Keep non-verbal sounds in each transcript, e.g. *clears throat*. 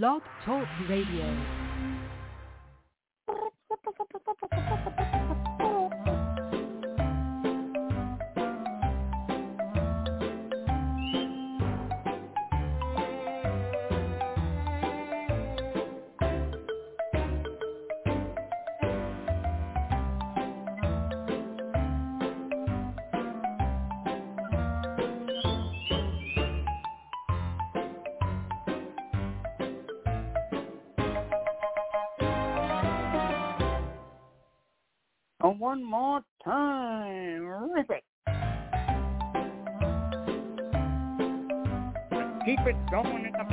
Blog Talk Radio. One more time. Rip it. Keep it going in the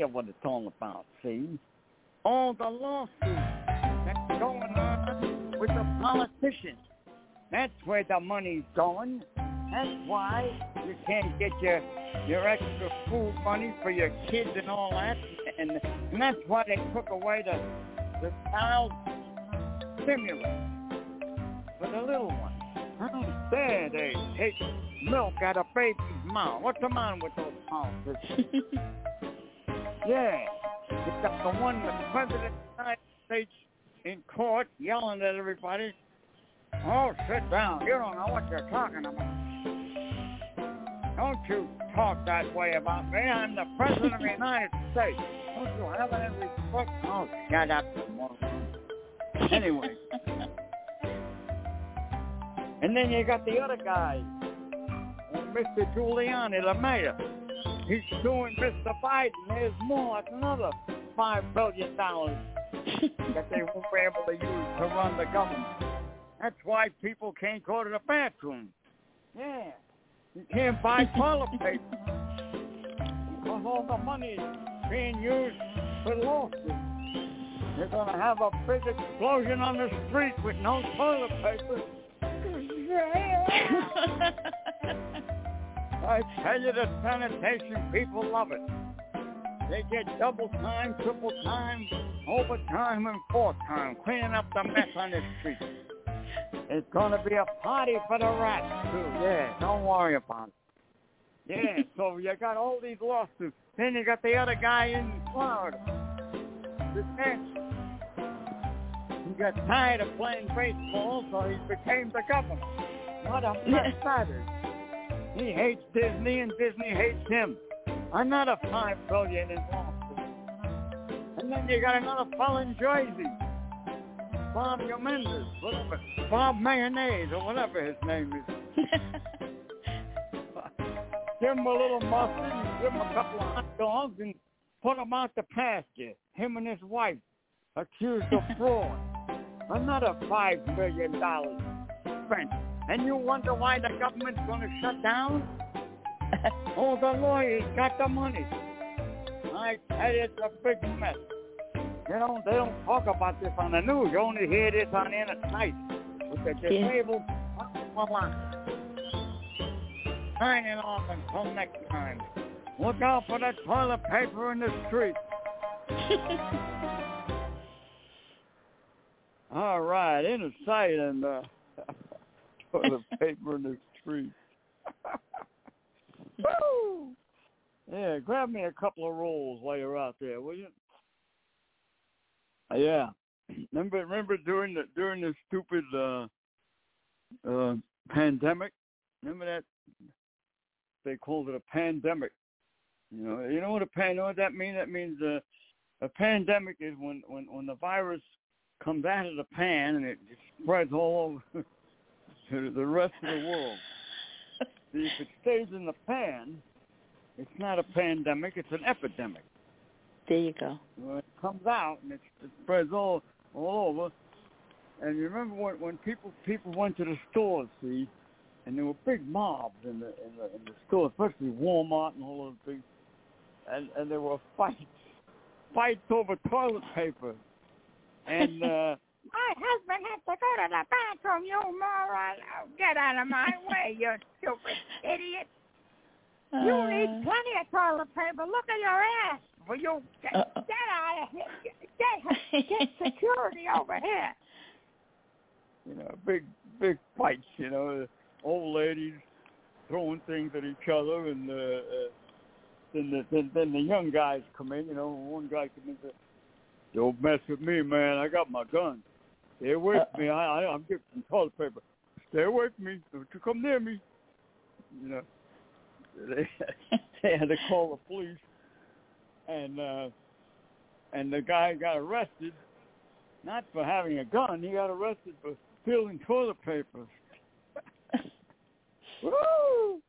you what it's all about, see? All the lawsuits that's going on with the politicians. That's where the money's going. That's why you can't get your your extra food money for your kids and all that. And, and that's why they took away the, the child stimulus for the little ones. How dare they take milk out of baby's mouth? What's the matter with those politicians? *laughs* yeah, got the one, the president of the United States in court yelling at everybody. Oh, sit down. You don't know what you're talking about. Don't you talk that way about me. I'm the president of the United States. Don't you have any respect? Oh, shut up. Anyway. And then you got the other guy, Mr. Giuliani, the mayor. He's suing Mr. Biden. There's more. That's another five billion dollars *laughs* that they won't be able to use to run the government. That's why people can't go to the bathroom. Yeah. You can't buy *laughs* toilet paper. Because all the money is being used for lawsuits. They're going to have a big explosion on the street with no toilet paper. *laughs* I tell you, the sanitation people love it. They get double time, triple time, overtime, and four time cleaning up the mess on the street. It's going to be a party for the rats, too. Yeah, don't worry about it. Yeah, *laughs* so you got all these lawsuits. Then you got the other guy in Florida. The He got tired of playing baseball, so he became the governor. What a mess that is. He hates Disney and Disney hates him. Another five billion in. And then you got another fellow in Jersey. Bob Menendez, whatever. Bob Mayonnaise or whatever his name is. *laughs* give him a little mustard give him a couple of hot dogs and put him out the pasture. Him and his wife accused of *laughs* fraud. Another five million dollars spent. And you wonder why the government's going to shut down? *laughs* oh, the lawyers got the money. I tell you, it's a big mess. You know, they don't talk about this on the news. You only hear this on Inner Sight with the disabled yeah. Signing off until next time. Look out for the toilet paper in the street. *laughs* All right, Inner Sight and uh, toilet *laughs* paper in the street. *laughs* Woo! Yeah, grab me a couple of rolls while you're out there, will you? Yeah. Remember remember during the during the stupid uh uh pandemic? Remember that they called it a pandemic. You know, you know what a pan you know what that means? That means uh, a pandemic is when, when, when the virus comes out of the pan and it spreads all over *laughs* to the rest of the world. *laughs* See, if it stays in the pan, it's not a pandemic, it's an epidemic. There you go. When it comes out and it, it spreads all all over. And you remember when when people people went to the stores, see, and there were big mobs in the in the, in the stores, especially Walmart and all those big, and and there were fights, fights over toilet paper, and *laughs* uh my husband has to go to the bathroom, you moron. Oh, get out of my *laughs* way, you stupid idiot. Uh, You need plenty of toilet paper. Look at your ass. Will you get, Uh-oh. get out of here? Get, get *laughs* security over here. You know, big big fights. You know, old ladies throwing things at each other, and uh, uh, then the then, then the young guys come in. You know, one guy comes in and says, "Don't mess with me, man. I got my gun. Stay away from me. I, I I'm getting some toilet paper. Stay away from me. Don't you come near me." You know, they *laughs* they had to call the police, and uh, and the guy got arrested, not for having a gun. He got arrested for stealing toilet paper. *laughs* Woo!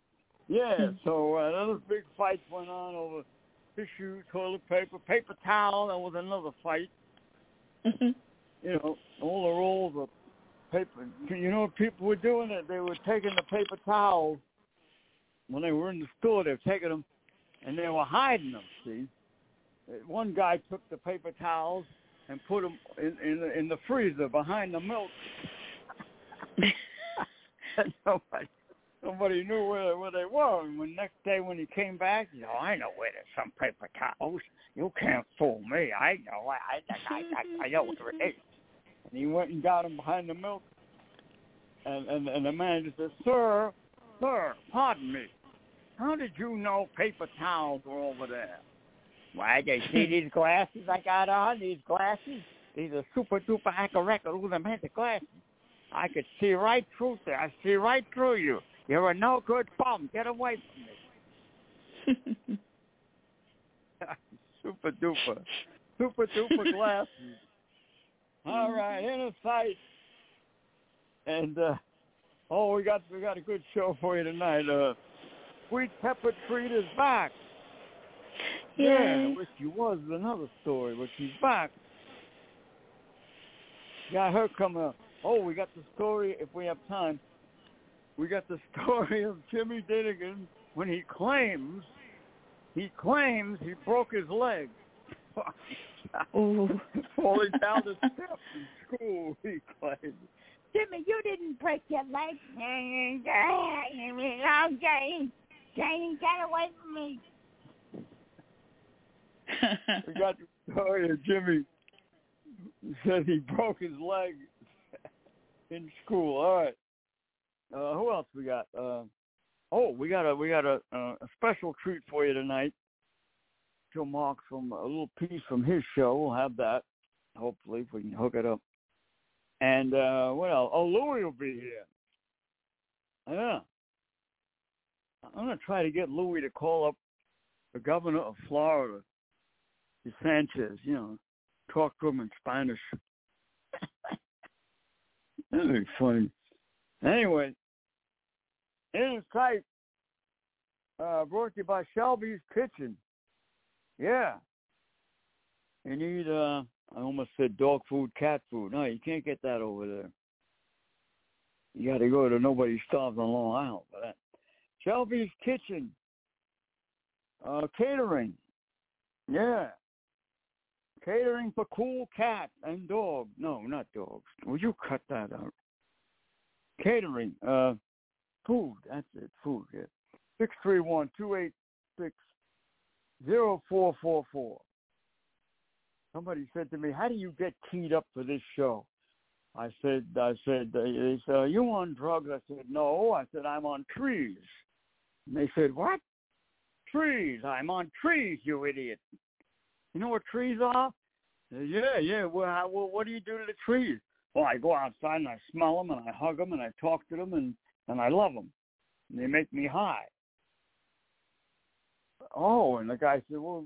Yeah, so uh, another big fight went on over tissue, toilet paper, paper towel. That was another fight. Mhm. You know, all the rolls of paper. You know what people were doing? It. They were taking the paper towels when they were in the store. They were taking them and they were hiding them. See, one guy took the paper towels and put them in in the, in the freezer behind the milk. *laughs* *laughs* nobody nobody knew where where they were. And when next day when he came back, you oh, know, I know where there's some paper towels. You can't fool me. I know. I I I, I, I know where it is. And he went and got him behind the milk. And and and the manager said, "Sir, sir, pardon me. How did you know paper towels were over there?" Why, they see these *laughs* glasses I got on, these glasses? These are super duper acca Look at them the glasses. I could see right through there. I see right through you. You're a no good bum. Get away from me. *laughs* super duper. Super duper glasses. All *laughs* right, inner sight. And uh oh we got we got a good show for you tonight. Uh Sweet Pepper Treat is back. Yeah, Yay. which she was another story, but she's back. Got her coming up. Oh, we got the story, if we have time, we got the *laughs* story of Jimmy Dinnigan when he claims, he claims he broke his leg. Falling down the steps in school, he claims. Jimmy, you didn't break your leg. Oh, Jane, Jane, get away from me. *laughs* We got the story of Jimmy said he broke his leg *laughs* in school. All right. Uh, who else we got? Uh, oh, we got a we got a, uh, a special treat for you tonight. Joe Mark from a little piece from his show. We'll have that hopefully if we can hook it up. And uh, what else? Oh, Louie will be here. Yeah. I'm gonna try to get Louie to call up the governor of Florida, Sanchez. You know, talk to him in Spanish. *laughs* That'd be funny. Anyway, inner sight, uh, brought to you by Shelby's Kitchen. Yeah. You need, uh, I almost said dog food, cat food. No, you can't get that over there. You got to go to Nobody Starves on Long Island for that. Shelby's Kitchen. Uh, catering. Yeah. Catering for cool cat and dog. No, not dogs. Would you cut that out? Catering. Uh, food. That's it. Food. Yeah. Six three one two eight six zero four four four. Somebody said to me, "How do you get keyed up for this show?" I said, "I said, they said, are you on drugs?" I said, "No." I said, "I'm on trees." And they said, "What?" Trees. I'm on trees, you idiot. You know what trees are? Said, yeah, yeah. Well, how, well, what do you do to the trees? Well, I go outside and I smell them and I hug them and I talk to them and and I love them. And they make me high. Oh, and the guy said, well,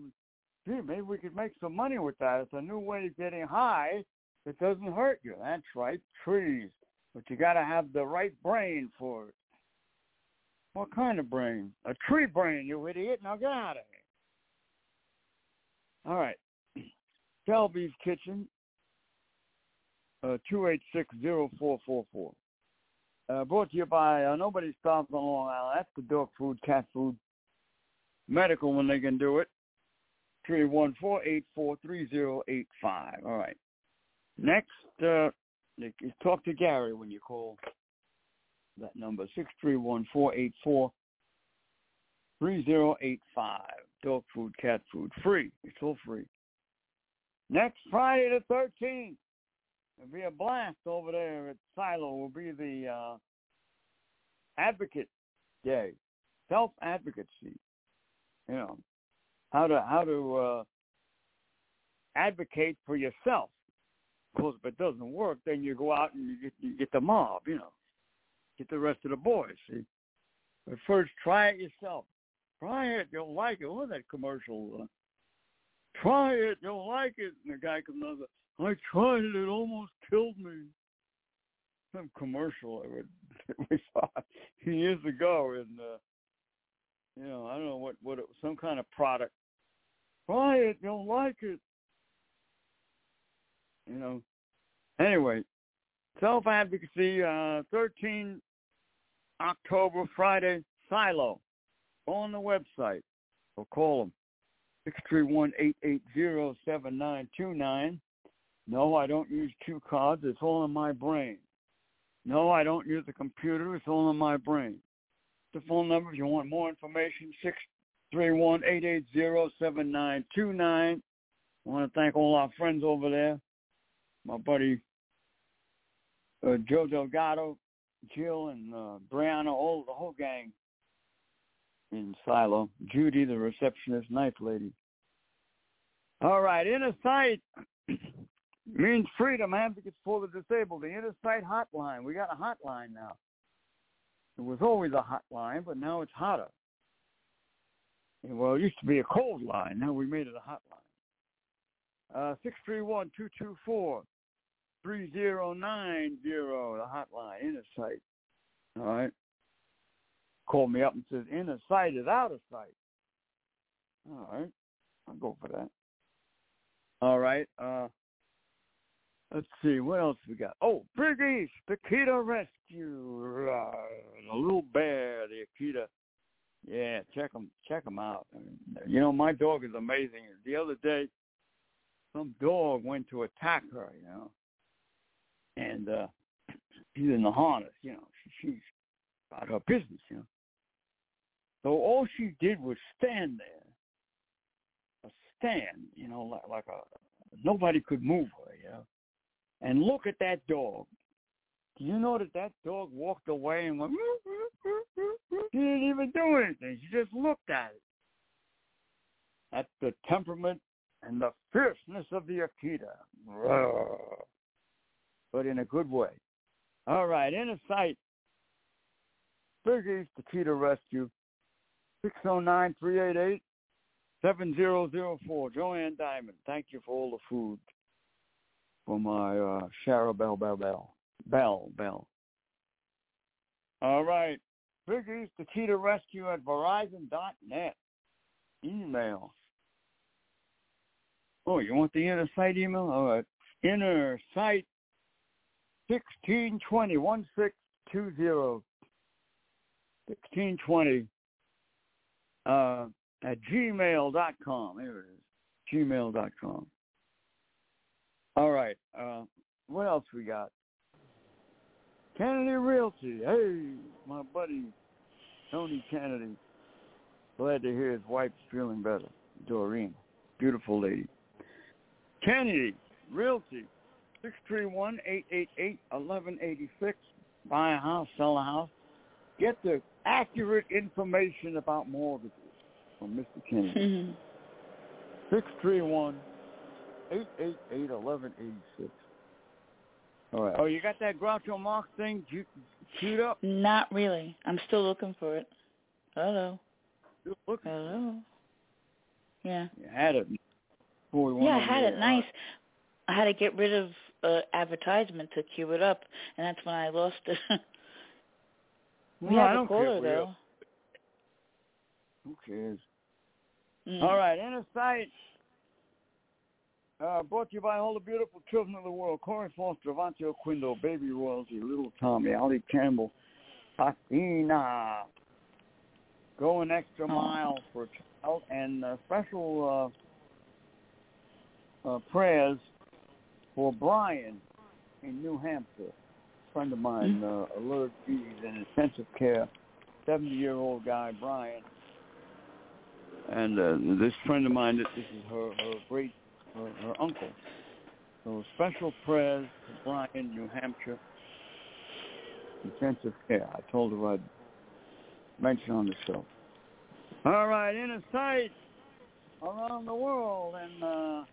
gee, maybe we could make some money with that. It's a new way of getting high that doesn't hurt you. That's right, trees. But you got to have the right brain for it. What kind of brain? A tree brain, you idiot. Now get out of here. All right. Shelby's Kitchen, uh, 286-0444. Uh, brought to you by uh, Nobody Starves on Long Island. That's the dog food, cat food, medical when they can do it. 314-843-085. All right. Next, uh, talk to Gary when you call that number, 631-484-3085. Dog food, cat food, free. It's all free. Next Friday the 13th, There'll be a blast over there at Silo. Will be the uh, advocate day, self advocacy. You know how to how to uh, advocate for yourself. Of course, if it doesn't work, then you go out and you get, you get the mob. You know, get the rest of the boys. See, but first try it yourself. Try it. You'll like it. Look at that commercial. Uh, try it. You'll like it. And the guy comes over I tried it. It almost killed me. Some commercial I would *laughs* we saw years ago, and uh, you know I don't know what what it some kind of product. Try it, you'll like it. You know. Anyway, self advocacy. Uh, 13 October Friday, Silo. Go on the website or call them. Six three one eight eight zero seven nine two nine. No, I don't use cue cards. It's all in my brain. No, I don't use a computer. It's all in my brain. The phone number, if you want more information, six three one eight eight zero seven nine two nine. I want to thank all our friends over there. My buddy uh, Joe Delgado, Jill, and uh, Brianna, all the whole gang in Silo. Judy, the receptionist, nice lady. All right, inner sight *clears throat* means freedom advocates for the disabled. The inner sight hotline. We got a hotline now. It was always a hotline, but now it's hotter. Well, it used to be a cold line. Now we made it a hotline. Uh, six three one two two four three zero nine zero. The hotline, inner sight. All right. Called me up and says, inner sight is out of sight. All right. I'll go for that. All right. Uh, let's see. What else we got? Oh, Big East, Akita Rescue. a little bear, the Akita. Yeah, check them, check them out. You know, my dog is amazing. The other day, some dog went to attack her, you know, and uh *clears throat* she's in the harness, you know. She, she's about her business, you know. So all she did was stand there, a stand, you know, like, like a nobody could move her, you know, and look at that dog. Do you know that that dog walked away and went? Mm, mm, mm, she didn't even do anything. She just looked at it. That's the temperament and the fierceness of the Akita. But in a good way. All right, inner sight. Big East Akita Rescue. 609-388-7004. Joanne Diamond, thank you for all the food for my uh, Shara Bell, Bell, Bell. Bell, Bell. All right. Big East Akita Rescue at Verizon dot Verizon.net. Email. Oh, you want the inner sight email? All right. Inner sight 1620 1620 1620 uh, at gmail.com. There it is. Gmail.com. All right. Uh, what else we got? Kennedy Realty. Hey, my buddy Tony Kennedy. Glad to hear his wife's feeling better. Doreen. Beautiful lady. Kennedy Realty. 631-888-1186. Buy a house, sell a house. Get the accurate information about mortgages from Mr. Kennedy. Six three one eight eight eight eleven eighty six. All right. Oh, you got that Groucho Marx thing You queued up? Not really. I'm still looking for it. Hello. Still looking. Hello. Yeah. You had it. Before we Yeah, I had it nice. I had to get rid of uh, advertisement to queue it up, and that's when I lost it. *laughs* we No, I have a don't care caller for you. though. Who cares? Mm. All right, inner sight. Uh, brought to you by all the beautiful children of the world. Corey Foster, Avante Quindo, Baby Royalty, Little Tommy, Ali Campbell, Hakina. Go an extra mile for a child and uh, special uh, uh, prayers for Brian in New Hampshire. A friend of mine, uh, alerted he's in intensive care. Seventy-year-old guy, Brian. And uh, this friend of mine, this is her, her great, her, uncle. So special prayers to Brian, New Hampshire, intensive care. I told her I'd mention on the show. All right, inner sight around the world, and uh,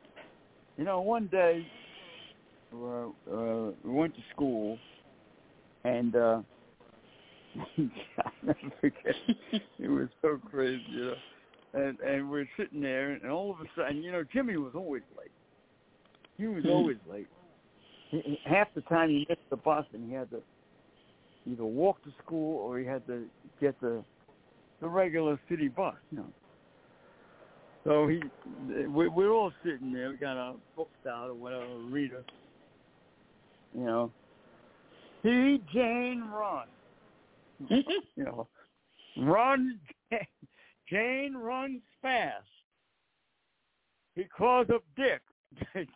you know, one day uh, uh, we went to school, and uh, *laughs* I'll never forget. it was so crazy, you know. And and we're sitting there, and all of a sudden, you know, Jimmy was always late. He was hmm. always late. He, half the time he missed the bus, and he had to either walk to school or he had to get the the regular city bus, you know. So he, we, we're all sitting there. We got our books out or whatever, reader. You know, he Jane run. *laughs* you know, run. Jane runs fast because of Dick. *laughs*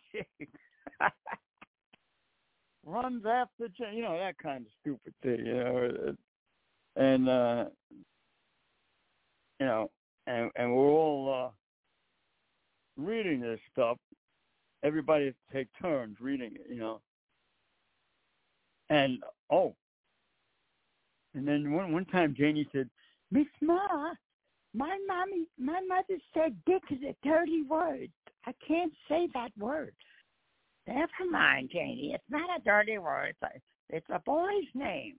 runs after Jane. You know that kind of stupid thing. You know, and uh you know, and and we're all uh, reading this stuff. Everybody take turns reading it, you know. And oh, and then one one time Janie said, Miss Ma, my mommy, my mother said Dick is a dirty word. I can't say that word. Never mind, Janie. It's not a dirty word. It's a, it's a boy's name.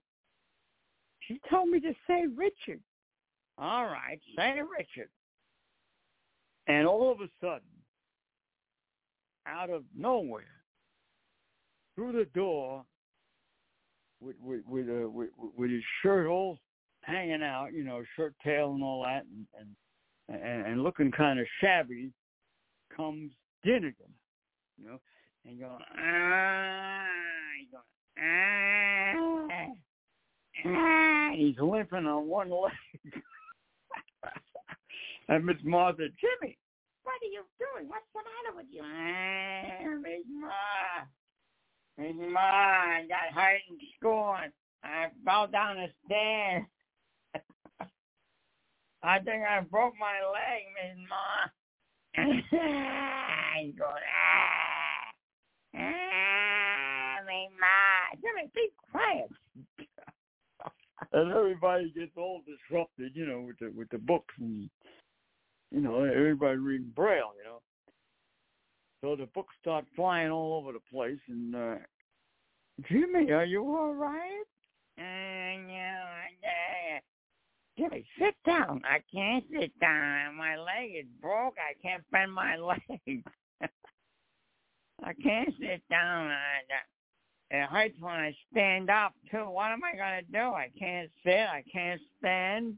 She told me to say Richard. All right, say Richard. And all of a sudden, out of nowhere, through the door, with with with, uh, with, with his shirt all hanging out, you know, shirt tail and all that, and and, and, looking kind of shabby, comes Dinnigan, you know, and going ah, going ah, ah, he's limping on one leg. *laughs* and Miss Martha, Jimmy, what are you doing? What's the matter with you? Ah, Miss Ma. Miss Ma, I got hurt in school. I fell down the stairs. I think I broke my leg, Miss Ma. I'm going, ah, ah, Miss Ma. Jimmy, be quiet *laughs* and everybody gets all disrupted, you know, with the with the books and you know everybody reading braille, you know. So the books start flying all over the place, and uh, Jimmy, are you all right? Uh, yeah, yeah. Jimmy, sit down. I can't sit down. My leg is broke. I can't bend my *laughs* leg. I can't sit down. I, uh, it hurts when I stand up too. What am I gonna do? I can't sit. I can't stand.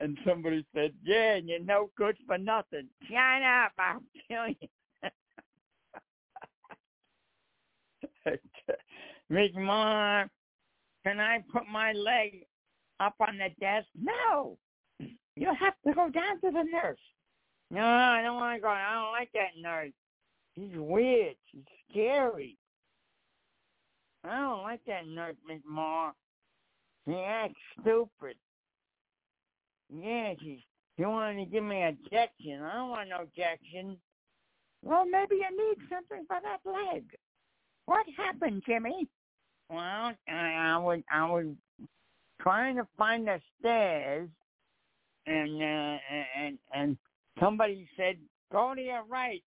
And somebody said, "Yeah, you're no good for nothing. Shut up! I'll kill you." *laughs* Miss Mom, can I put my leg up on the desk? No. You have to go down to the nurse. No, I don't want to go. I don't like that nurse. She's weird. She's scary. I don't like that nurse, Miss Ma. She acts stupid. Yeah, she she wanted to give me a injection. I don't want no injection. Well, maybe you need something for that leg. What happened, Jimmy? Well, I, I was I was trying to find the stairs, and uh, and and somebody said, "Go to your right,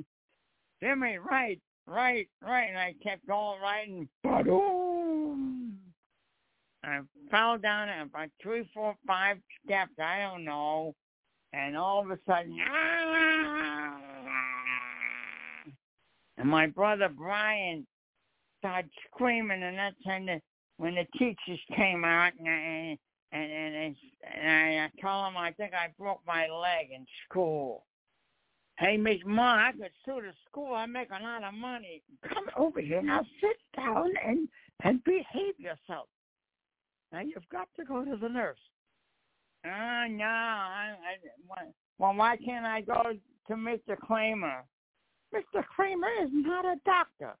*laughs* Jimmy, right." right, right, and I kept going right, and boom! I fell down about three, four, five steps, I don't know, and all of a sudden, *laughs* and my brother Brian started screaming, and that's when the when the teachers came out, and and and, and, and I told them I think I broke my leg in school. Hey, Miss Ma, I could sue the school. I make a lot of money. Come over here now. Sit down and and behave yourself. Now you've got to go to the nurse. Uh, no. I, I, well, why can't I go to Mr. Kramer? Mr. Kramer is not a doctor.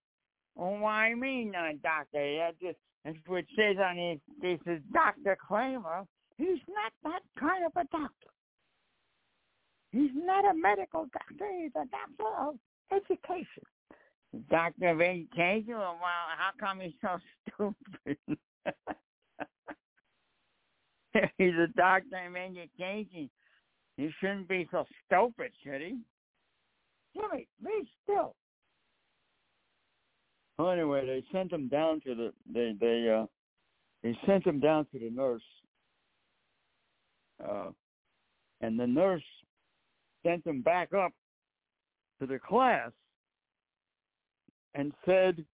Oh, why me not, a doctor? That just, what it says on his, this is Dr. Kramer. He's not that kind of a doctor. He's not a medical doctor. He's a doctor of education. Doctor of education? Well, how come he's so *laughs* stupid? *laughs* he's a doctor of education. He shouldn't be so stupid, should he? Jimmy, be still. Well, anyway, they sent him down to the they they uh they sent him down to the nurse. Uh and the nurse sent him back up to the class and said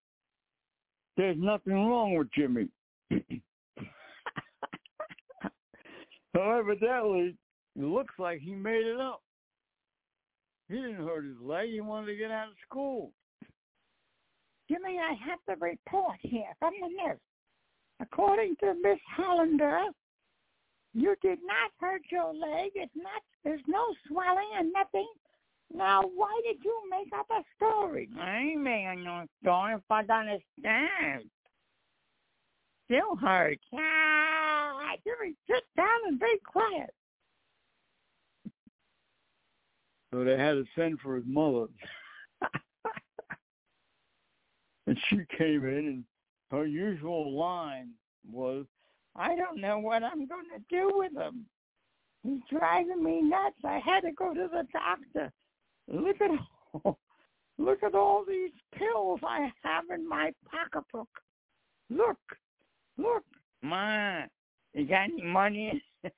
there's nothing wrong with Jimmy. *laughs* so evidently it looks like he made it up. He didn't hurt his leg. He wanted to get out of school. Jimmy, I have the report here from the nurse. According to Miss Hollander, you did not hurt your leg. It's not. There's no swelling and nothing. Now, why did you make up a story? I ain't making no story if I don't understand. Still hurts. Ah, Jimmy, sit down and be quiet. So they had to send for his mother. And she *laughs* came in and her usual line was, I don't know what I'm going to do with him. He's driving me nuts. I had to go to the doctor. Look at all, *laughs* look at all these pills I have in my pocketbook. Look, look, Ma, you got any money? *laughs*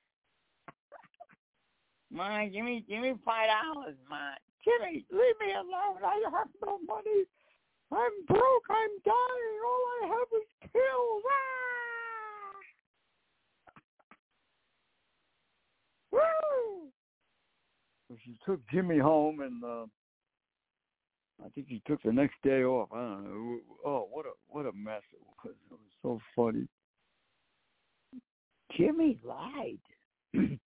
Ma, give me, give me five dollars, Ma. Jimmy, leave me alone. I have no money. I'm broke. I'm dying. All I have is pills. Ah! Woo! So she took Jimmy home, and uh, I think he took the next day off. I don't know. Oh, what a what a mess it was! It was so funny. Jimmy lied. *clears throat*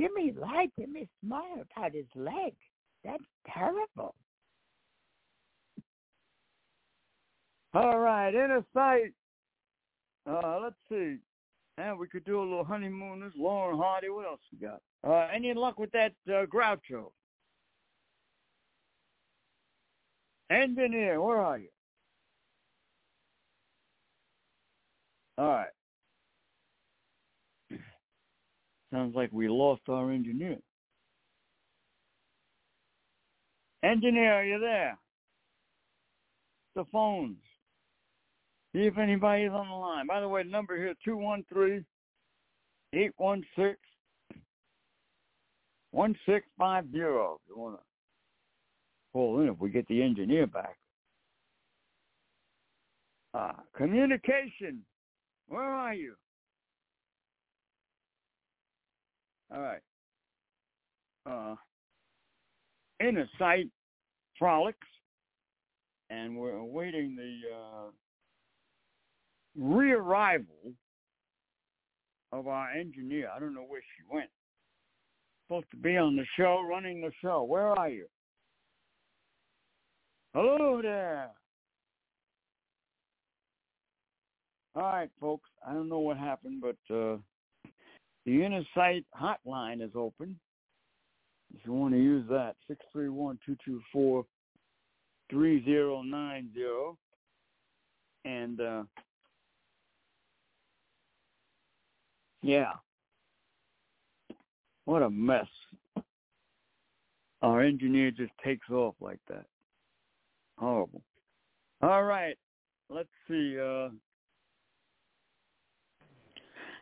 Jimmy lied to Miss about his leg. That's terrible. All right, inner sight. Uh, let's see. And we could do a little honeymoon. honeymooners. Lauren Hardy. What else we got? Uh, any luck with that uh, Groucho? Engineer, where are you? All right. Sounds like we lost our engineer. Engineer, are you there? The phones. See if anybody's on the line. By the way, the number here, 213 816 1650 if you want to call in if we get the engineer back. Uh, communication. Where are you? All right. Uh, inner sight frolics, and we're awaiting the uh, rearrival of our engineer. I don't know where she went. Supposed to be on the show, running the show. Where are you? Hello there. All right, folks. I don't know what happened, but uh, the Inner Sight hotline is open. If you want to use that, six three one two two four three zero nine zero, and uh, yeah, what a mess. Our engineer just takes off like that. Horrible. All right, let's see. Uh,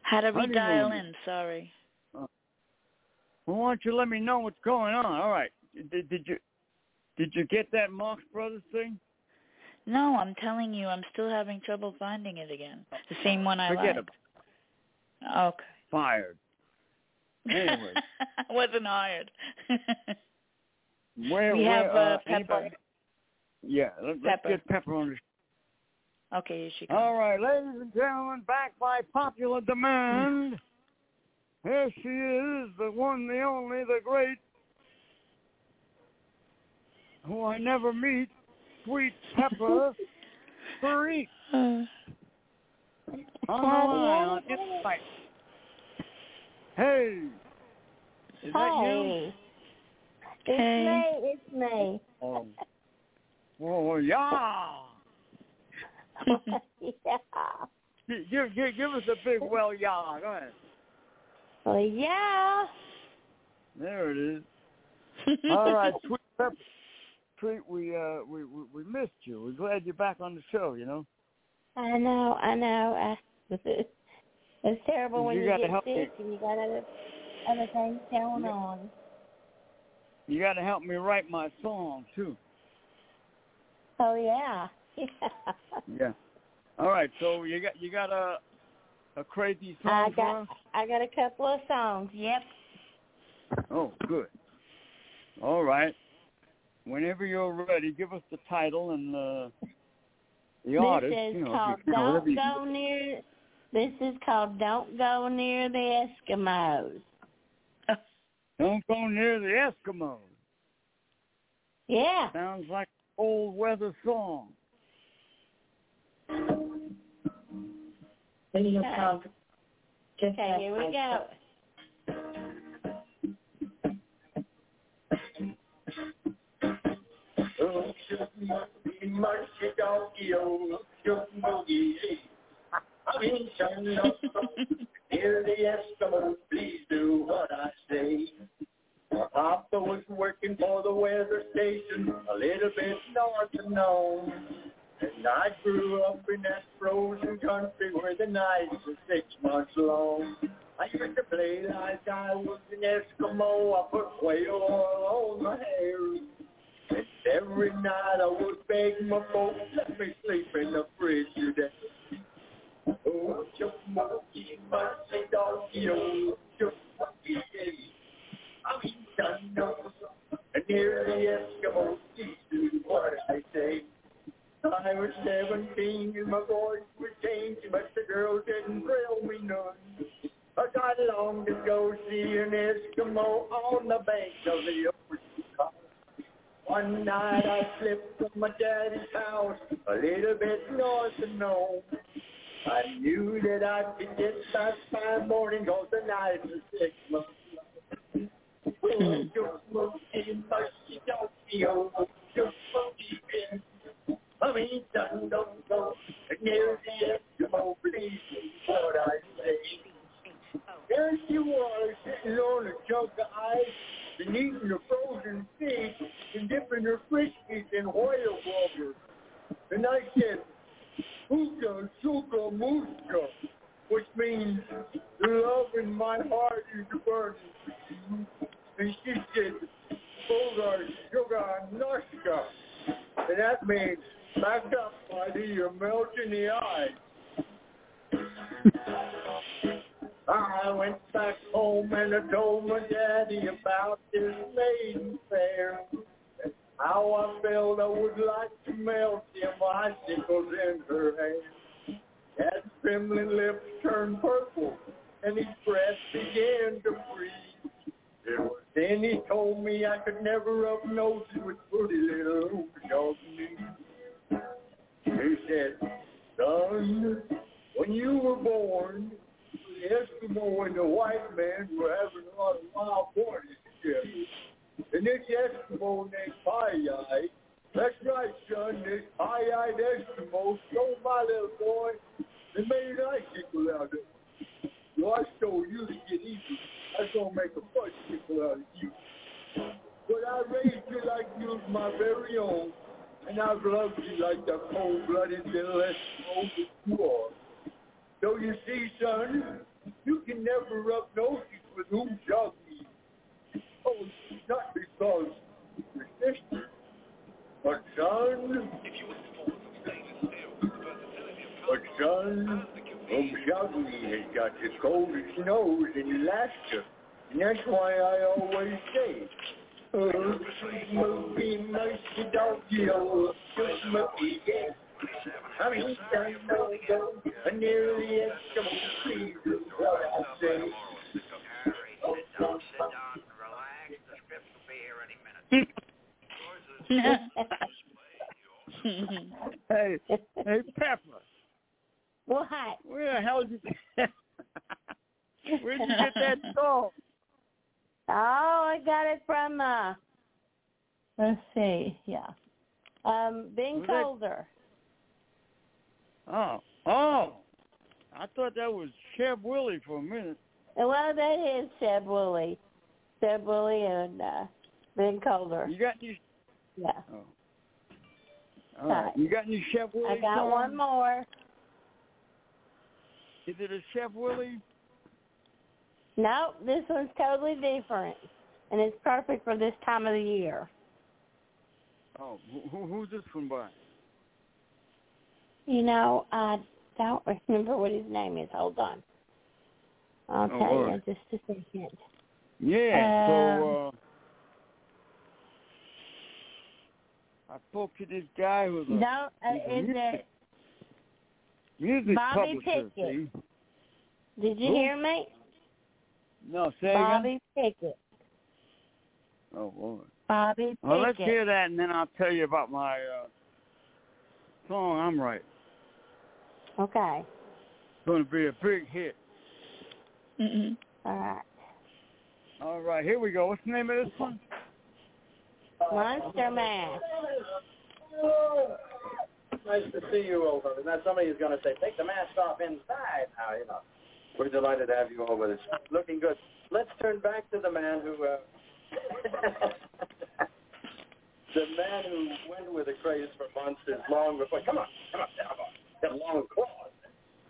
How do we dial in? Sorry. well, why don't you let me know what's going on? All right. Did, did you did you get that Marx Brothers thing? No, I'm telling you, I'm still having trouble finding it again. The same one I Forget liked. about Okay. Fired. Anyway. *laughs* Wasn't hired. Where, we where, have uh, uh, Pepper. anybody- Yeah, let, let's get Pepper on the Okay, here she comes. All right, ladies and gentlemen, back by popular demand. Here she is, the one, the only, the great, who I never meet, Sweet Pepper. *laughs* Marie. On the line on Insight. Hey. Is that you? It's Hey. me. It's me. Oh. Oh, yeah. *laughs* yeah. Give, give, give, give us a big well, yeah. Go ahead. Well, yeah. There it is. *laughs* All right, Tweet Pepper. Tweet, we, uh, we, we, we missed you. We're glad you're back on the show, you know. I know. I know. I, *laughs* it's terrible when You you, gotta get help sick me. and you got other other things going Yeah. on. You got to help me write my song, too. Oh yeah. *laughs* Yeah. Yeah. All right, so you got you got a a crazy I song for got? I got a couple of songs. Yep. Oh, good. All right. Whenever you're ready, give us the title and the the this artist. is you know, called you- you know, Don't you- Go Near this is called Don't Go Near the Eskimos. *laughs* Don't go near the Eskimos. Yeah. Sounds like old weather song. Okay. Okay, here we go. Oh, near the Eskimos, please do what I say. My Papa was working for the weather station, a little bit north of Nome. And I grew up in that frozen country where the nights are six months long. I used to play like I was an Eskimo. I put whale oil on my hair. And every night I would beg my folks, let me sleep in the fridge today. You're melting the ice. I went back home and I told my daddy about this maiden fair. How I felt I would like to melt them icicles in her hand. Dad's trembling lips turned purple and his breath began to freeze. Then he told me I could never rub noses with pretty little dog knees. He said, son, when you were born, the Eskimo and the white man were having a lot of wild parties together. And this Eskimo named Pie-Eye, that's right, son, this Pie-Eyed Eskimo stole my little boy and made an icicle out of it. So I stole you to get even. Going to make a fudge out of you. But I raised you like you was my very own, and I've loved you like the cold-blooded little Eskimo that you are. So you see, son, you can never rub noses with whom be. Oh, not because you're sister, but son, but son, old Shaggy has got the coldest nose in Alaska, and that's why I always say, movie, mercy doggy, oh, just movie, yeah. I mean, I know go, I nearly Eskimo, please, is what I say. Hey, hey, Where the hell did you Where'd you get that *laughs* song? Oh, I got it from uh let's see, yeah. Um, Ben Colder. Oh, oh! I thought that was Sheb Wooley for a minute. Well, that is Sheb Wooley, Sheb Wooley and uh Bing Colder. You got any? Yeah. Oh. All right. You got any Sheb Wooley? I got one more. Is it a Sheb Wooley? No, this one's totally different. And it's perfect for this time of the year. Oh, who, who, who's this from by? You know, I don't *laughs* remember what his name is. Hold on. I'll Oh, tell you just a second. Yeah. Um, so uh, I spoke to this guy who's a Don't, uh, is music- it, music Bobby publisher. Pickett. see? did you Who? hear me? No, say again. Bobby Pickett. Oh, Lord. Bobby Pickett. Well, let's hear that, and then I'll tell you about my uh, song I'm writing. Okay. It's going to be a big hit. Mm-mm. All right. All right, here we go. What's the name of this one? Monster Mash. Nice to see you over. And then somebody is going to say, take the mask off inside now, you know. We're delighted to have you all with us. Looking good. Let's turn back to the man who, uh, the man who went with a craze for monsters long before. Come on, come on, come on. Got long claws.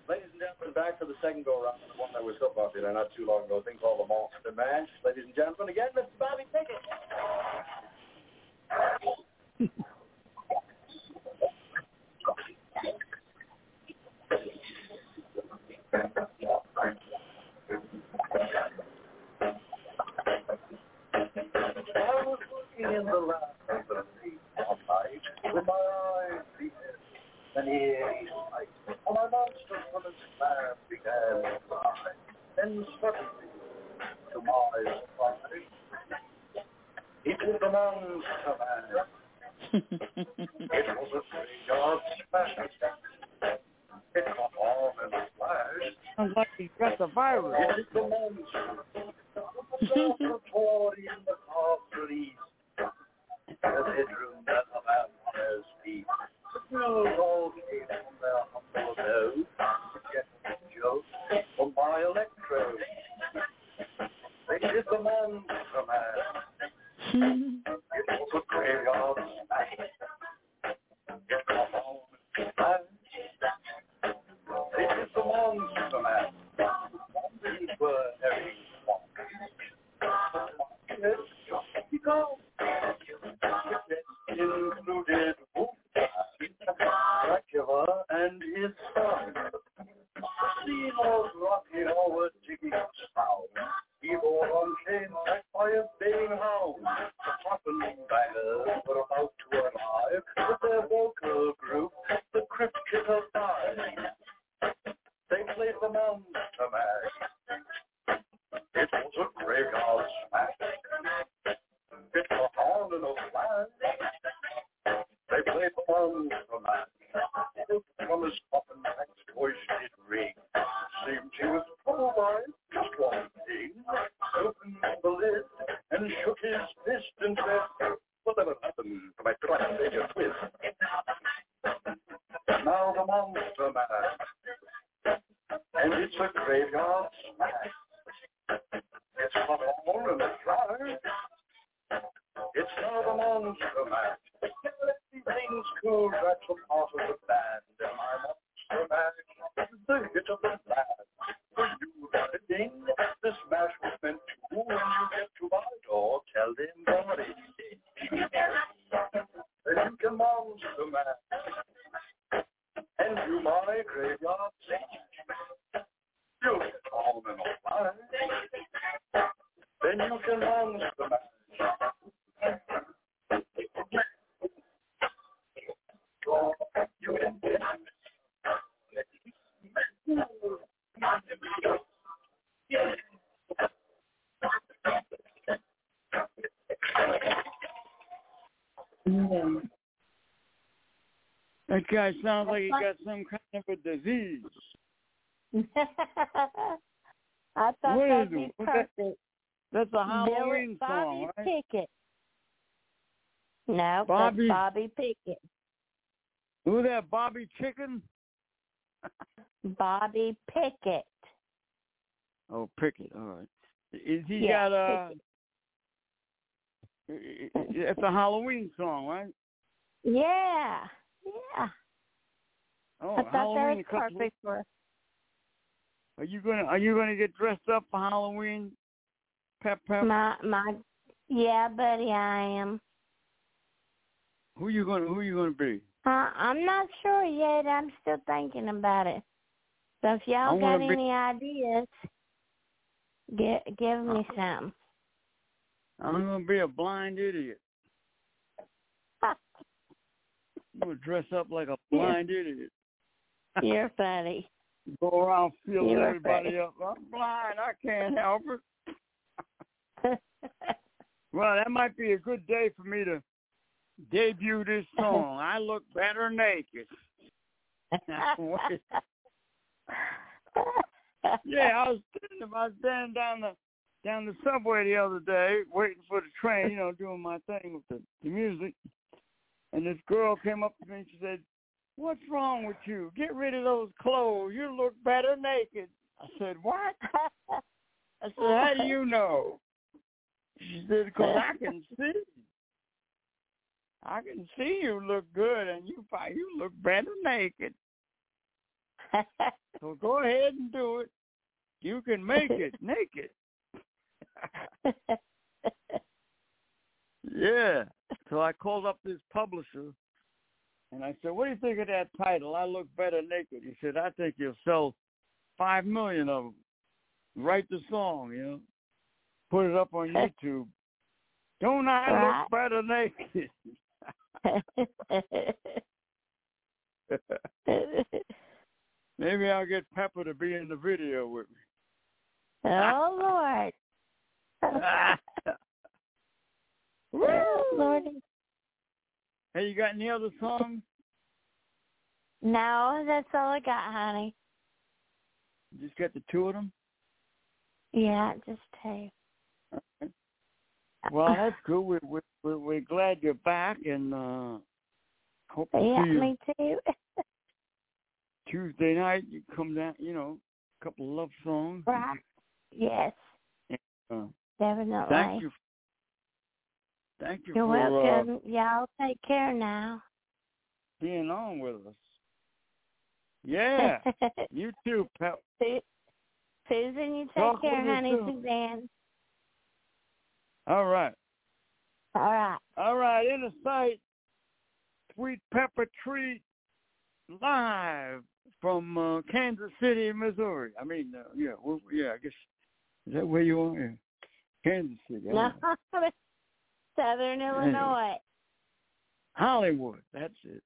Ladies and gentlemen, back to the second go round, the one that was so popular not too long ago, a thing called the Monster Mash. Ladies and gentlemen, again, Mr. Bobby Pickett. I was looking in the night with my eyes and ears his said, Whatever happened to my Transylvania twist? Now the monster man. And it's a graveyard smash. It's not all in the fire. It's now the monster match. Everything's cool, that's guy sounds like he got some kind of a disease. *laughs* I thought What that'd be it? What that- perfect. That's a Halloween Bobby song, right? Pickett. No, Bobby- Bobby Pickett. Who that? Bobby Chicken? *laughs* Bobby Pickett. Oh, Pickett. All right. Is he Yeah, got uh? It's a Halloween song, right? Yeah. Halloween. that a was perfect for. Are you gonna Are you gonna get dressed up for Halloween? Pep Pep. My my, yeah, buddy, I am. Who you gonna Who you gonna be? Uh, I'm not sure yet. I'm still thinking about it. So if y'all got be- any ideas, get, give me some. I'm gonna be a blind idiot. *laughs* I'm gonna dress up like a blind idiot. You're funny. Go around feeling You're everybody funny. up. I'm blind. I can't help it. *laughs* Well, that might be a good day for me to debut this song. I look better naked. *laughs* yeah, I was standing, I was standing down the down the subway the other day, waiting for the train. You know, doing my thing with the, the music. And this girl came up to me and she said, "What's wrong with you? Get rid of those clothes. You look better naked." I said, "What?" *laughs* I said, "How do you know?" She said, "Because I can *laughs* see. I can see you look good, and you you look better naked. So go ahead and do it. You can make it *laughs* naked." yeah. So I called up this publisher, and I said, "What do you think of that title? I look better naked." He said, "I think you'll sell five million of them. Write the song, you know, put it up on YouTube. Don't I look better naked?" *laughs* Maybe I'll get Pepper to be in the video with me. oh Lord. *laughs* oh Lordy. Hey, you got any other songs? No, that's all I got, honey. You just got the two of them? Yeah, just two. Well, that's cool. We're, we're, we're, we're glad you're back, and uh, hope to Yeah, see you me too. *laughs* Tuesday night. You come down, you know, a couple of love songs. right. Yes, Uh, definitely. thank you. Thank you You're for uh, welcome. Y'all take care now. being on with us. Yeah, *laughs* you too, Pep. Susan, you take Talk care, honey. Suzanne. All right. All right. All right, inner sight, Sweet Pepper Treat live from uh, Kansas City, Missouri. I mean, uh, yeah, well, yeah. I guess is that where you are? Yeah. Kansas City. No. *laughs* Southern Illinois. Hollywood. That's it.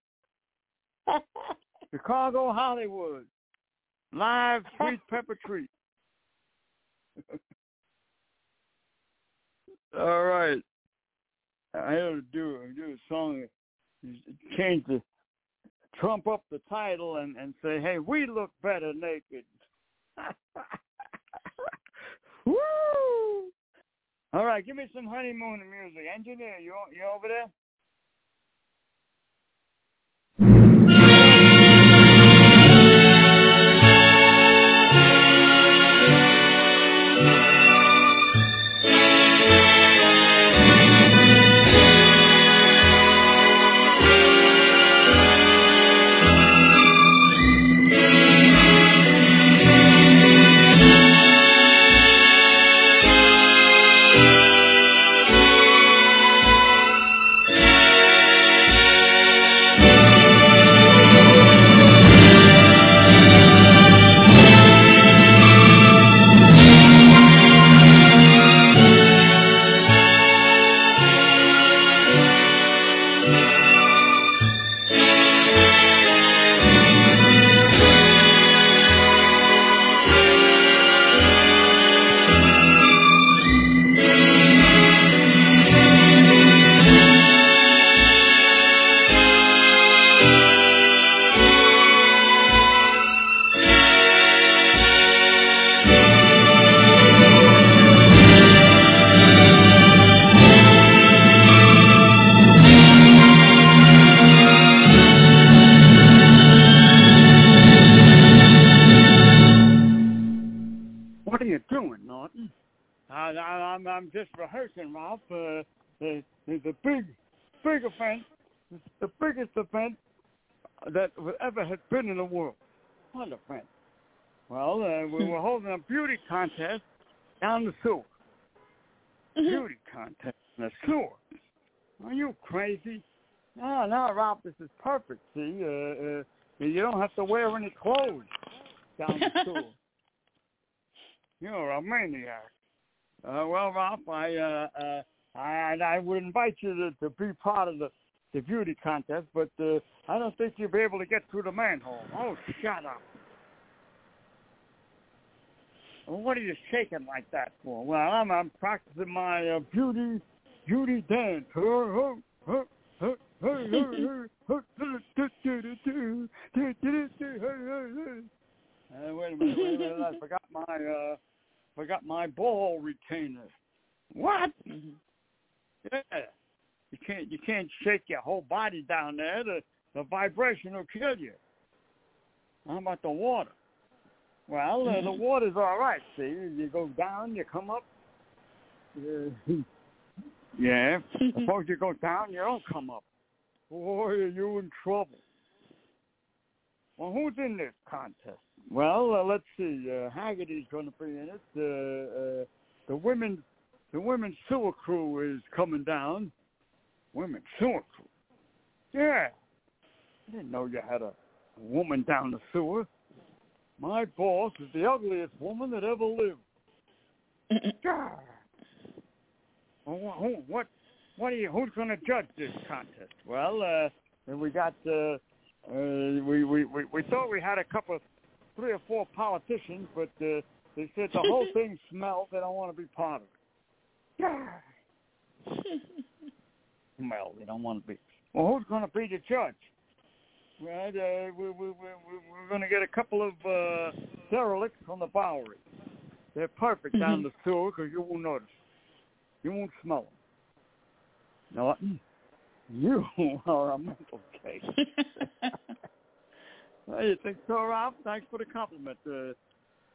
*laughs* Chicago, Hollywood. Live Sweet *laughs* Pepper Treat. *laughs* All right. I had to do do a song, change the trump up the title and and say, "Hey, we look better naked." Woo! All right, give me some honeymoon music. Engineer, you you over there? Ralph. Uh, there's a big, big event. The biggest event that ever has been in the world. What event? Well, uh, we were holding a beauty contest down the sewer. Beauty contest in the sewer. Are you crazy? No, no, Ralph, this is perfect. See, uh, uh, you don't have to wear any clothes down the *laughs* sewer. You're a maniac. Uh, well, Ralph, I, uh, uh, I, I would invite you to, to be part of the, the beauty contest, but uh, I don't think you'll be able to get through the manhole. Oh, shut up. What are you shaking like that for? Well, I'm, I'm practicing my uh, beauty, beauty dance. Uh, wait a minute, wait a minute. I forgot my uh, forgot my ball retainer. What? Mhm. Yeah. You can't you can't shake your whole body down there. The the vibration will kill you. How about the water? Well, uh, the Mhm. water's all right. See, you go down, you come up. Uh, *laughs* yeah. Suppose you go down, you don't come up. Boy, are you in trouble. Well, who's in this contest? Well, uh, let's see. Uh, Haggerty's going to be in it. Uh, uh, the women, the women's sewer crew is coming down. Women's sewer crew. Yeah. I didn't know you had a, woman down the sewer. My boss is the ugliest woman that ever lived. *clears throat* God. Well, who, what, what are you? Who's going to judge this contest? Well, uh, we got. Uh, uh, we, we we we thought we had a couple, of, three or four politicians, but uh, they said the whole *laughs* thing smells. They don't want to be part of it. *laughs* Well, they don't want to be. Well, who's going to be the judge? Right, uh, we, we, we, we- we're going to get a couple of uh, derelicts from the Bowery. They're perfect down Mhm. the sewer because you won't notice. You won't smell them. Norton, you *laughs* are a mental case. You think so, Ralph? Thanks for the compliment. Uh,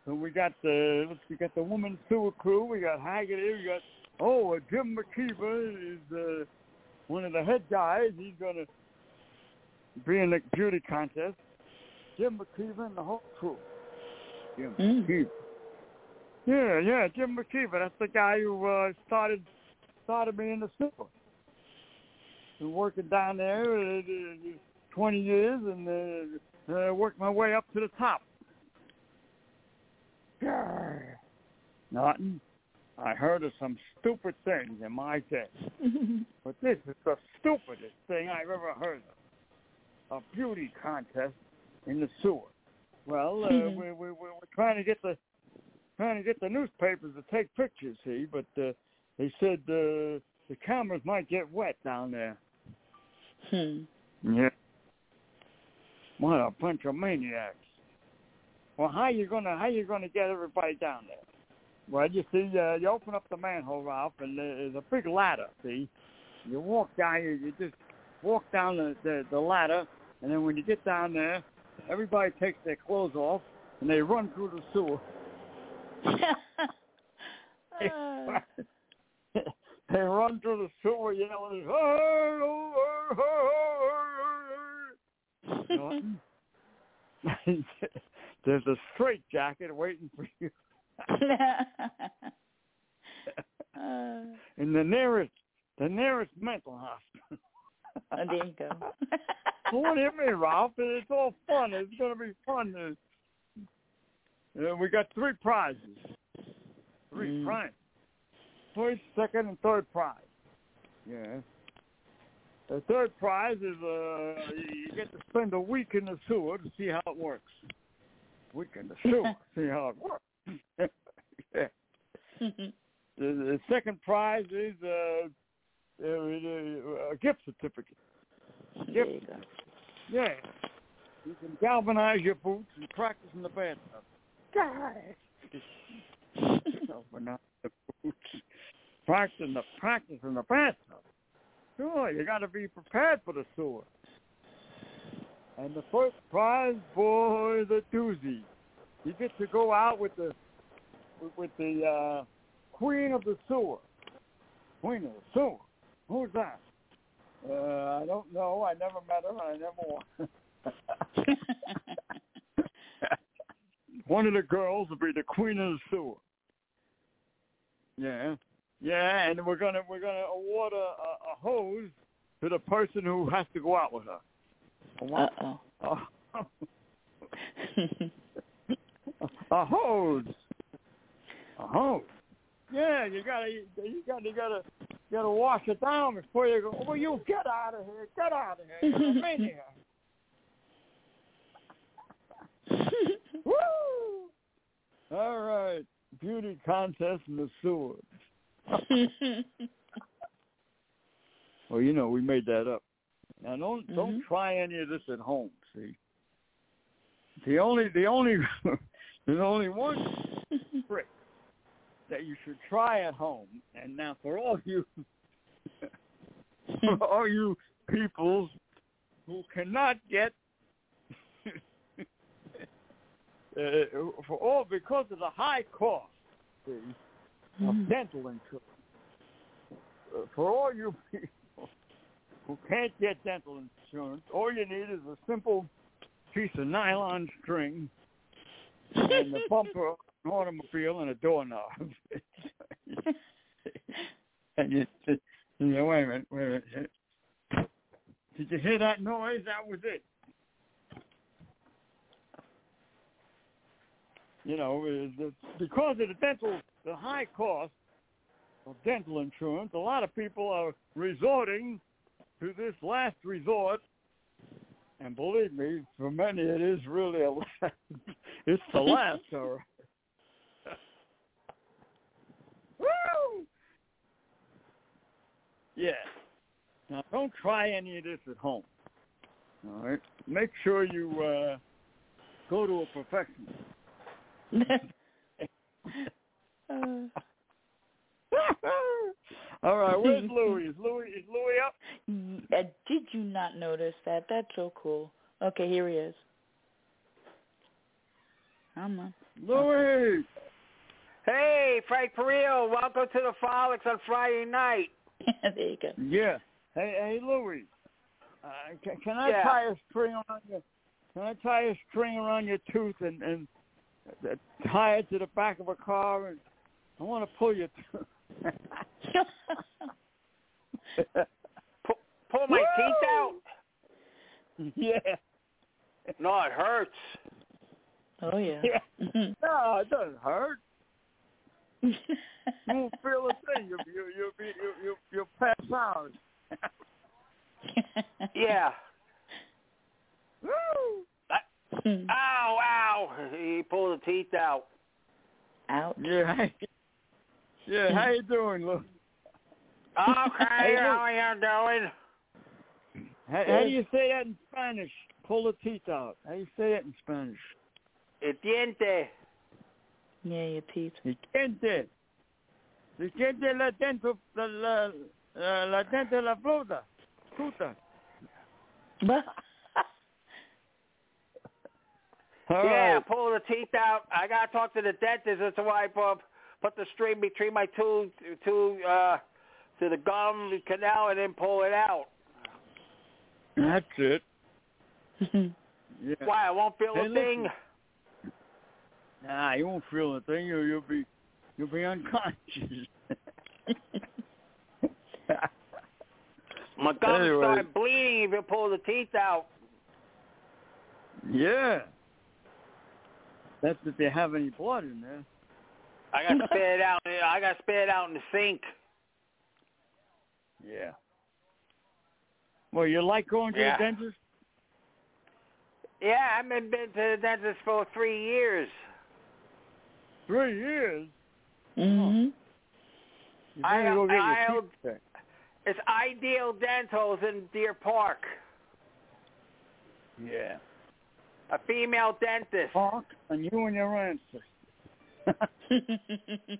so we got the let's see, we got the woman sewer crew. We got Haggerty. We got oh, uh, Jim McKeever is uh, one of the head guys. He's gonna be in the beauty contest. Jim McKeever and the whole crew. Jim Mm. McKeever. Yeah, yeah, Jim McKeever. That's the guy who uh, started started me in the sewer. Been working down there uh, uh, 20 years and uh, uh, worked my way up to the top. Grr. Nothing. I heard of some stupid things in my day, *laughs* but this is the stupidest thing I've ever heard of. A beauty contest in the sewer. Well, uh, Mhm. *laughs* we, we, we, we're trying to get the trying to get the newspapers to take pictures, see, but uh, they said uh, the cameras might get wet down there. Hmm. Yeah. What a bunch of maniacs. Well, how you gonna how you gonna get everybody down there? Well, you see, uh, you open up the manhole, Ralph, and there's a big ladder. See, you walk down, you, you just walk down the, the the ladder, and then when you get down there, everybody takes their clothes off and they run through the sewer. Uh, *laughs* *laughs* they run through the sewer yelling, "Hey, oh, hey, hey, hey, hey." *laughs* There's a straight jacket waiting for you *laughs* in the nearest, the nearest mental hospital. oh, there you go. what do you mean, Ralph? It's all fun. It's going to be fun. Uh, we got three prizes. Three Mm. prizes. First, second, and third prize. Yeah. The third prize is uh, you get to spend a week in the sewer to see how it works. Week in the *laughs* sewer, see how it works. *laughs* yeah. The, the second prize is uh, uh, uh, a gift certificate. there you go. Yeah. You can galvanize your boots and practice in the bathtub. God. Galvanize the boots. Practice in the practice in the bathtub. Sure, you got to be prepared for the sewer. And the first prize, boy, is a doozy. You get to go out with the with, with the uh, queen of the sewer. Queen of the sewer. Who's that? Uh, I don't know. I never met her. I never want. *laughs* *laughs* One of the girls will be the queen of the sewer. Yeah, yeah, and we're gonna we're gonna award a, a, a hose to the person who has to go out with her. Uh oh. A hose. A hose. Yeah, you gotta, you gotta, you gotta, you gotta wash it down before you go. Well, you get out of here. Get out of here. You're a maniac. Woo! All right, beauty contest in the sewers. *laughs* well, you know, we made that up. Now, don't don't Mhm. try any of this at home. See, the only the only *laughs* there's only one trick that you should try at home. And now, for all you *laughs* for all you people who cannot get uh, for all because of the high cost see, of Mhm. dental insurance. Uh, for all you *laughs* people who can't get dental insurance, all you need is a simple piece of nylon string and the bumper of an automobile and a doorknob. *laughs* and you, you know, wait a minute, wait a minute. Did you hear that noise? That was it. You know, uh, because of the dental, the high cost of dental insurance, a lot of people are resorting to this last resort. And believe me, for many it is really a *laughs* last. It's the last, all right. *laughs* Woo! Yeah. Now, don't try any of this at home. All right. Make sure you uh, go to a professional. Uh, *laughs* All right. Where's Louis? Is Louis is Louis up? y- uh, did you not notice that? That's so cool. Okay, here he is. Come on. Louis. Hey, Frank Perino, welcome to the Frolics on Friday night. *laughs* there you go. Yeah. Hey, hey, Louis. Uh, can, can I Yeah. tie a string around your? Can I tie a string around your tooth and and tie it to the back of a car? And I want to pull you. tooth. *laughs* Pull, pull my teeth out? yeah. No, it hurts. oh yeah. Yeah. *laughs* No, it doesn't hurt. You won't feel a thing. You'll you you'll be you you you'll pass out. Yeah. *laughs* Woo! Hmm. Ow, ow. He pulled the teeth out. Out. Yeah. Yeah. How you doing, Lou? Okay, Hey, how are you doing? How, how do you say that in Spanish? Pull the teeth out. How do you say that in Spanish? El diente. Yeah, your teeth. Si siente. Si siente la dentro la la la, la dente de la fruta. Fruta. All yeah, right. pull the teeth out. I gotta talk to the dentist. That's why I put, put the string between my two two uh to the gum canal and then pull it out. That's it. *laughs* Yeah. Why? I won't feel Hey, a thing. listen. Nah, you won't feel a thing. You you'll be you'll be unconscious. *laughs* My gums Anyway. start bleeding if you pull the teeth out. yeah. That's if they have any blood in there. I got to *laughs* spit it out. I got to spit out in the sink. Yeah. Well, you like going to Yeah. the dentist? Yeah, I haven't been to the dentist for three years. Three years. hmm You I- go get I- your teeth. It's Ideal Dentals in Deer Park. Yeah. A female dentist. Talk and you and your answer. *laughs*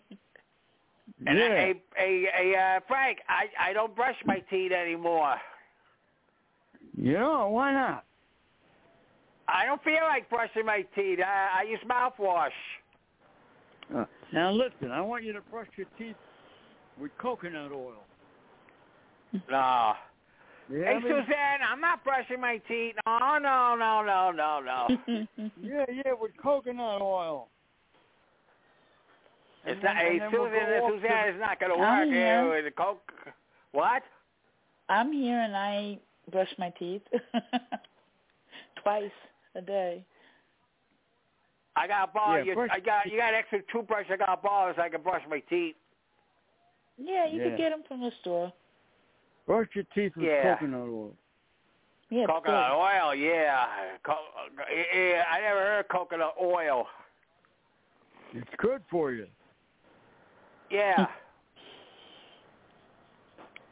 And yeah. a, a, a, uh, Frank, I, I don't brush my teeth anymore. You know, why not? I don't feel like brushing my teeth. I, I use mouthwash. Uh, now listen, I want you to brush your teeth with coconut oil. No. You Hey, hear me? Suzanne, I'm not brushing my teeth. No, no, no, no, no, no. *laughs* Yeah, yeah, with coconut oil. It's And not. then- Hey, and then we'll Susan, to Suzanne, it's not going to I'm work here here. with the coke. What? I'm here and I brush my teeth *laughs* twice a day. I got borrow Yeah, you, I got you got extra toothbrush. I got borrow so I can brush my teeth. Yeah, you Yeah. could get them from the store. Brush your teeth with Yeah. coconut oil. Yeah, Coconut good. oil, yeah. Co- yeah. I never heard coconut oil. It's good for you. Yeah. *laughs*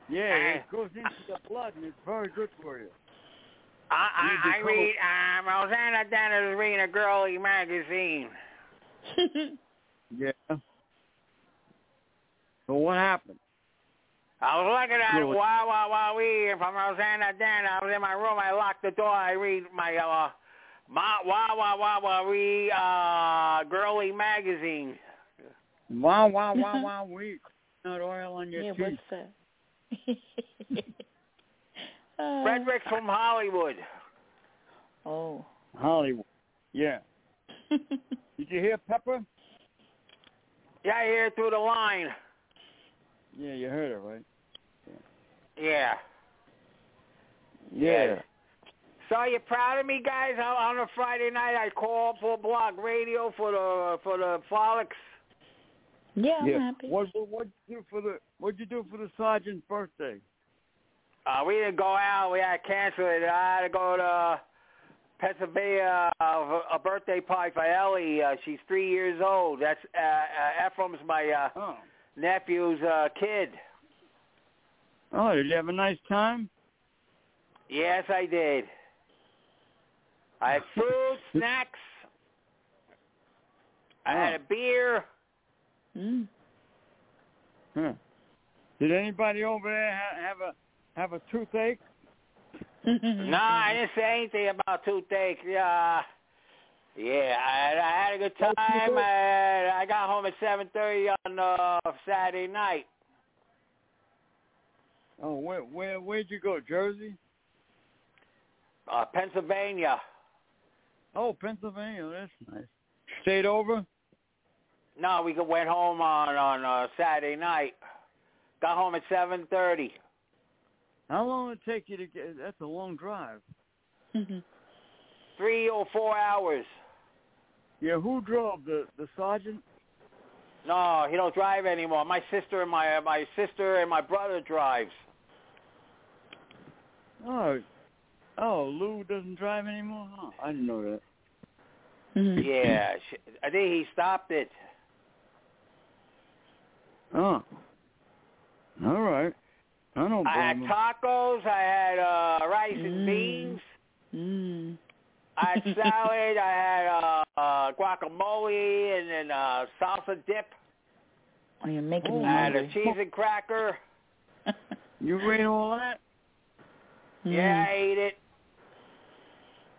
Yeah, Eh. it goes into the blood and it's very good for you. I I, I read. Um, Rosanna Dennis reading a girly magazine. *laughs* Yeah. So what happened? I was looking at it, Good. wow, wow, wow, wee, from Rosanna Den. I was in my room. I locked the door. I read my, uh, my wow, wow, wow, wow, wee, uh, girly magazine. Wow, wow, wow, wow, we Not oil on your yeah, teeth. what's that? *laughs* uh, Frederick's from Hollywood. Oh. Hollywood. Yeah. *laughs* Did you hear Pepper? Yeah, I hear it through the line. Yeah, you heard it, right? Yeah. Yeah. So you proud of me, guys? On on a Friday night, I call for Blog Radio for the for the frolics. yeah, I'm yeah. happy. What what you do for the what'd you do for the sergeant's birthday? Uh, we didn't go out. We had to cancel it. I had to go to Pennsylvania uh, a birthday party for Ellie. Uh, she's three years old. That's uh, uh, Ephraim's my uh, Oh. nephew's uh, kid. Oh, did you have a nice time? Yes, I did. I had *laughs* food, snacks. I had a beer. Mm. Huh. Did anybody over there ha- have a have a toothache? No, I didn't say anything about toothache. Yeah, yeah, I, I had a good time. I, I got home at seven thirty on uh, Saturday night. Oh, where where where'd you go? Jersey? Uh, Pennsylvania. Oh, Pennsylvania. That's nice. Stayed over? No, we went home on on uh, Saturday night. Got home at seven thirty. How long did it take you to get? That's a long drive. Three or four hours. Yeah, who drove the the sergeant? No, he don't drive anymore. My sister and my my sister and my brother drives. Oh, oh, Lou doesn't drive anymore. Huh, I didn't know that. Yeah, sh I think he stopped it. Oh, all right. I don't I had tacos. I had uh rice and Mm. beans. Mm. I had salad. I had uh, uh guacamole and then uh salsa dip. Oh, you're making me I had a cheese and cracker. *laughs* You ate all that? Yeah, I Mm. ate it.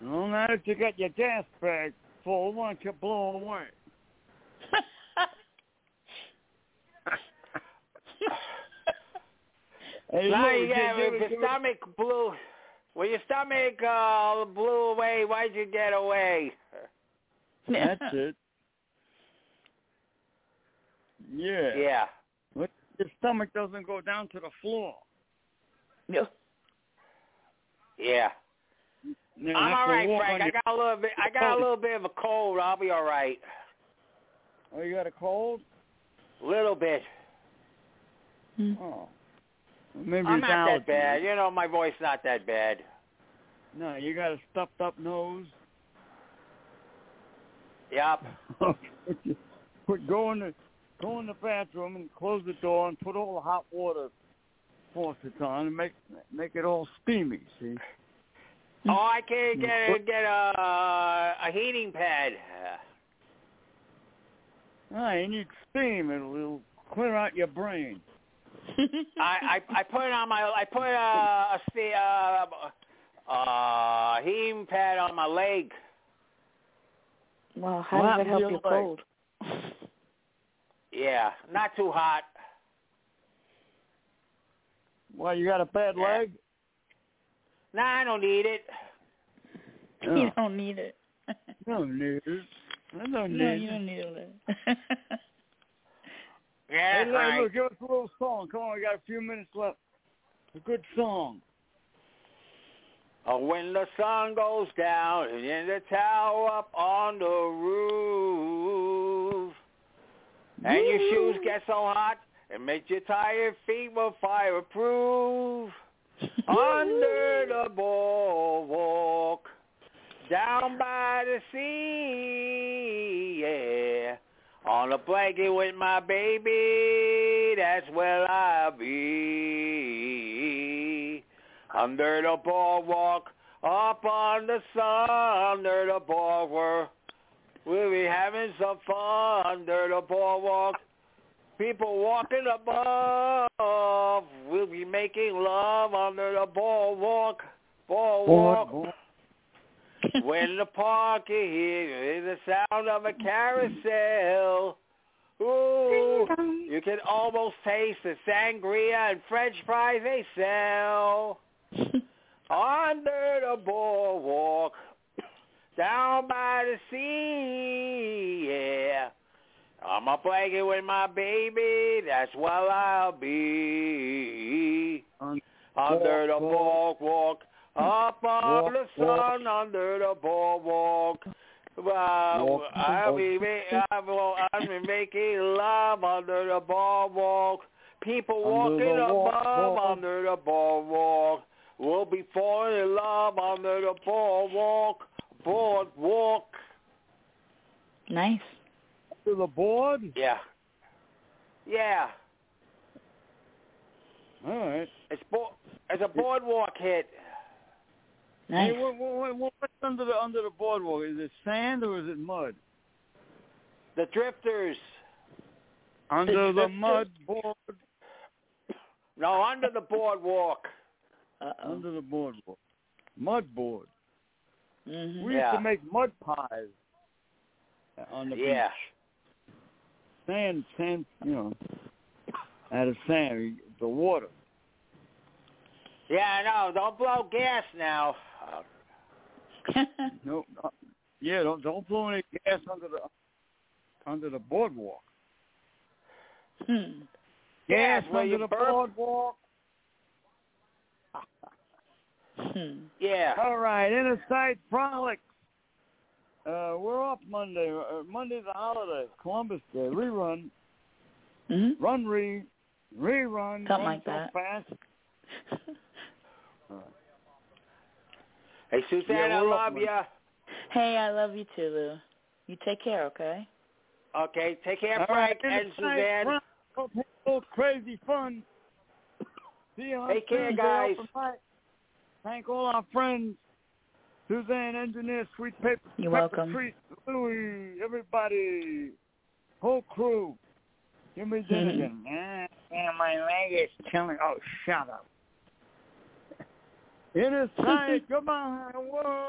Well, now that you got your gas bag full, why don't you blow away? *laughs* Hey, Now you did get you if your do- stomach blew. When your stomach uh, blew away, why'd you get away? That's *laughs* it. Yeah. Yeah. What? Your stomach doesn't go down to the floor. Yeah. Yeah. You I'm have all to right, walk Frank. I got a little bit. I got a little bit of a cold. I'll be all right. Oh, you got a cold? Little bit. Mm. Oh. Maybe I'm it's not allergies. that bad. You know, my voice not that bad. No, you got a stuffed up nose. Yep. *laughs* put go in the go in the bathroom and close the door and put all the hot water faucets on and make make it all steamy. See? Oh, I can't get get a a heating pad. I you need steam. It'll, it'll clear out your brain. *laughs* I, I I put it on my I put a a, sta- uh, uh heating pad on my leg. Well, how What does that happened to help your your leg? cold? *laughs* Yeah, not too hot. Why you got a bad Yeah. leg? Nah, I don't need it. *laughs* You don't need it. No need it. I don't no, need you it. don't need it. *laughs* Yeah, Hey, right. look, give us a little song. Come on, we got a few minutes left. A good song. Oh, when the sun goes down and in the tower up on the roof, and your shoes get so hot and make your tired feet more fireproof. *laughs* Under the boardwalk, down by the sea, yeah. On a blanket with my baby, that's where I'll be. Under the boardwalk, up on the sun, under the boardwalk. We'll be having some fun under the boardwalk. People walking above. We'll be making love under the boardwalk. Boardwalk. Board, When the park you hear the sound of a carousel. Ooh, you can almost taste the sangria and French fries they sell. Under the boardwalk, down by the sea, yeah. I'm a blanket with my baby, that's where I'll be. Under the Walk, boardwalk, up on the sun, under the boardwalk. Well, I'll be, I will, I'll be making love under the boardwalk. People walking above under the boardwalk. We'll be falling in love under the boardwalk. Boardwalk. nice. To the board? Yeah. Yeah. All right. It's bo- it's a boardwalk hit. Nice. Hey, what, what, what, what's under the under the boardwalk? Is it sand or is it mud? The drifters. Under the It's- mud board. No, under the boardwalk. Uh-oh. Under the boardwalk. Mud board. Mhm. We Yeah. used to make mud pies on the Yeah. beach. Sand, sand, you know, out of sand, the water. Yeah, I know. Don't blow gas now. *laughs* No, uh, yeah, don't don't blow any gas under the under the boardwalk. hmm. Gas Gas under the burp. boardwalk. *laughs* Hmm. Yeah. All right, inner sight frolics. Uh, we're off Monday. Uh, Monday's a holiday, Columbus Day. Rerun, hmm run re, rerun. Something run like so that. Fast. *laughs* Hey, Suzanne, Yeah, I love man. you. Hey, I love you too, Lou. You take care, okay? Okay, take care, All Frank right, and Suzanne. frolics. Hope you have a little crazy fun. See you on Take care, guys. Thank all our friends. Suzanne, engineer, sweet Pepper. You're Pepper welcome. Treat, Louie, everybody, whole crew. Give me Dinnigan. Ah, man, my leg is killing. Oh, shut up. It is sight, come on. Whoa.